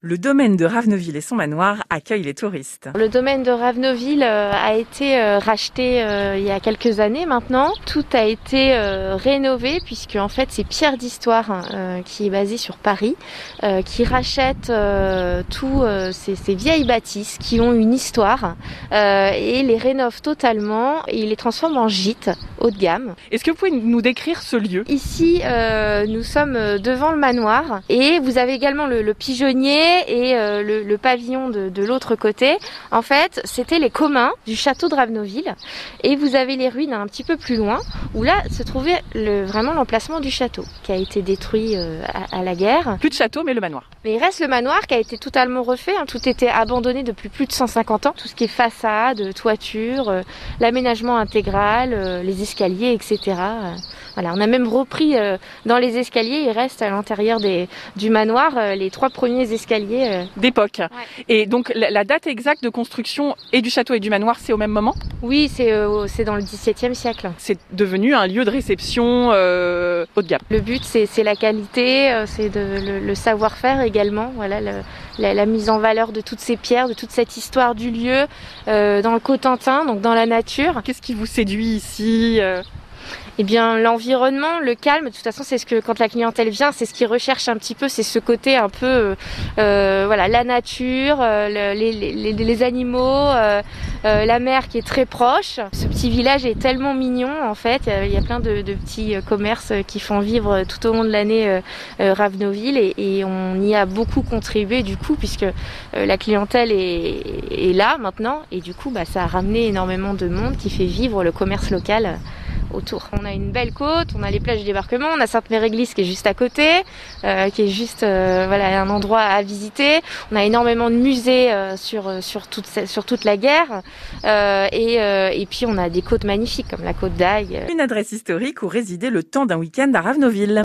Le domaine de Raveneville et son manoir accueillent les touristes. Le domaine de Raveneville euh, a été euh, racheté euh, il y a quelques années maintenant. Tout a été rénové puisque en fait c'est Pierre d'Histoire hein, qui est basé sur Paris, qui rachète tous ces, vieilles bâtisses qui ont une histoire et les rénove totalement et il les transforme en gîte haut de gamme. Est-ce que vous pouvez nous décrire ce lieu? Ici, nous sommes devant le manoir et vous avez également le, le pigeonnier et euh, le, pavillon de, l'autre côté, en fait, c'était les communs du château de Raveneville. Et vous avez les ruines un petit peu plus loin, où là se trouvait le, vraiment l'emplacement du château, qui a été détruit euh, à, la guerre. Plus de château, mais le manoir. Mais il reste le manoir qui a été totalement refait. Hein. Tout était abandonné depuis plus de 150 ans. Tout ce qui est façade, toiture, euh, l'aménagement intégral, les escaliers, etc. Voilà, on a même repris dans les escaliers. Il reste à l'intérieur du manoir les trois premiers escaliers euh. d'époque. Et donc la, date exacte de construction et du château et du manoir, c'est au même moment? Oui, c'est euh, c'est dans le XVIIe siècle. C'est devenu un lieu de réception euh, haut de gamme. Le but, c'est la qualité, c'est le, le savoir-faire également. Voilà, la, la, mise en valeur de toutes ces pierres, de toute cette histoire du lieu dans le Cotentin, donc dans la nature. Qu'est-ce qui vous séduit ici eh bien l'environnement, le calme, de toute façon c'est ce que quand la clientèle vient, c'est ce qu'ils recherche un petit peu, c'est ce côté un peu euh, euh voilà la nature, euh, les, les, les, animaux, euh, la mer qui est très proche. Ce petit village est tellement mignon en fait, il y a plein de, de petits commerces qui font vivre tout au long de l'année Ravenoville et, et, on y a beaucoup contribué du coup puisque la clientèle est, est, là maintenant et du coup bah, ça a ramené énormément de monde qui fait vivre le commerce local On a une belle côte, on a les plages de débarquement, on a Sainte-Mère-Église qui est juste à côté, euh, qui est juste euh, voilà un endroit à visiter. On a énormément de musées euh, sur sur toute sur toute la guerre et, et puis on a des côtes magnifiques comme la côte d'Aille. Une adresse historique où résider le temps d'un week-end à Ravenoville.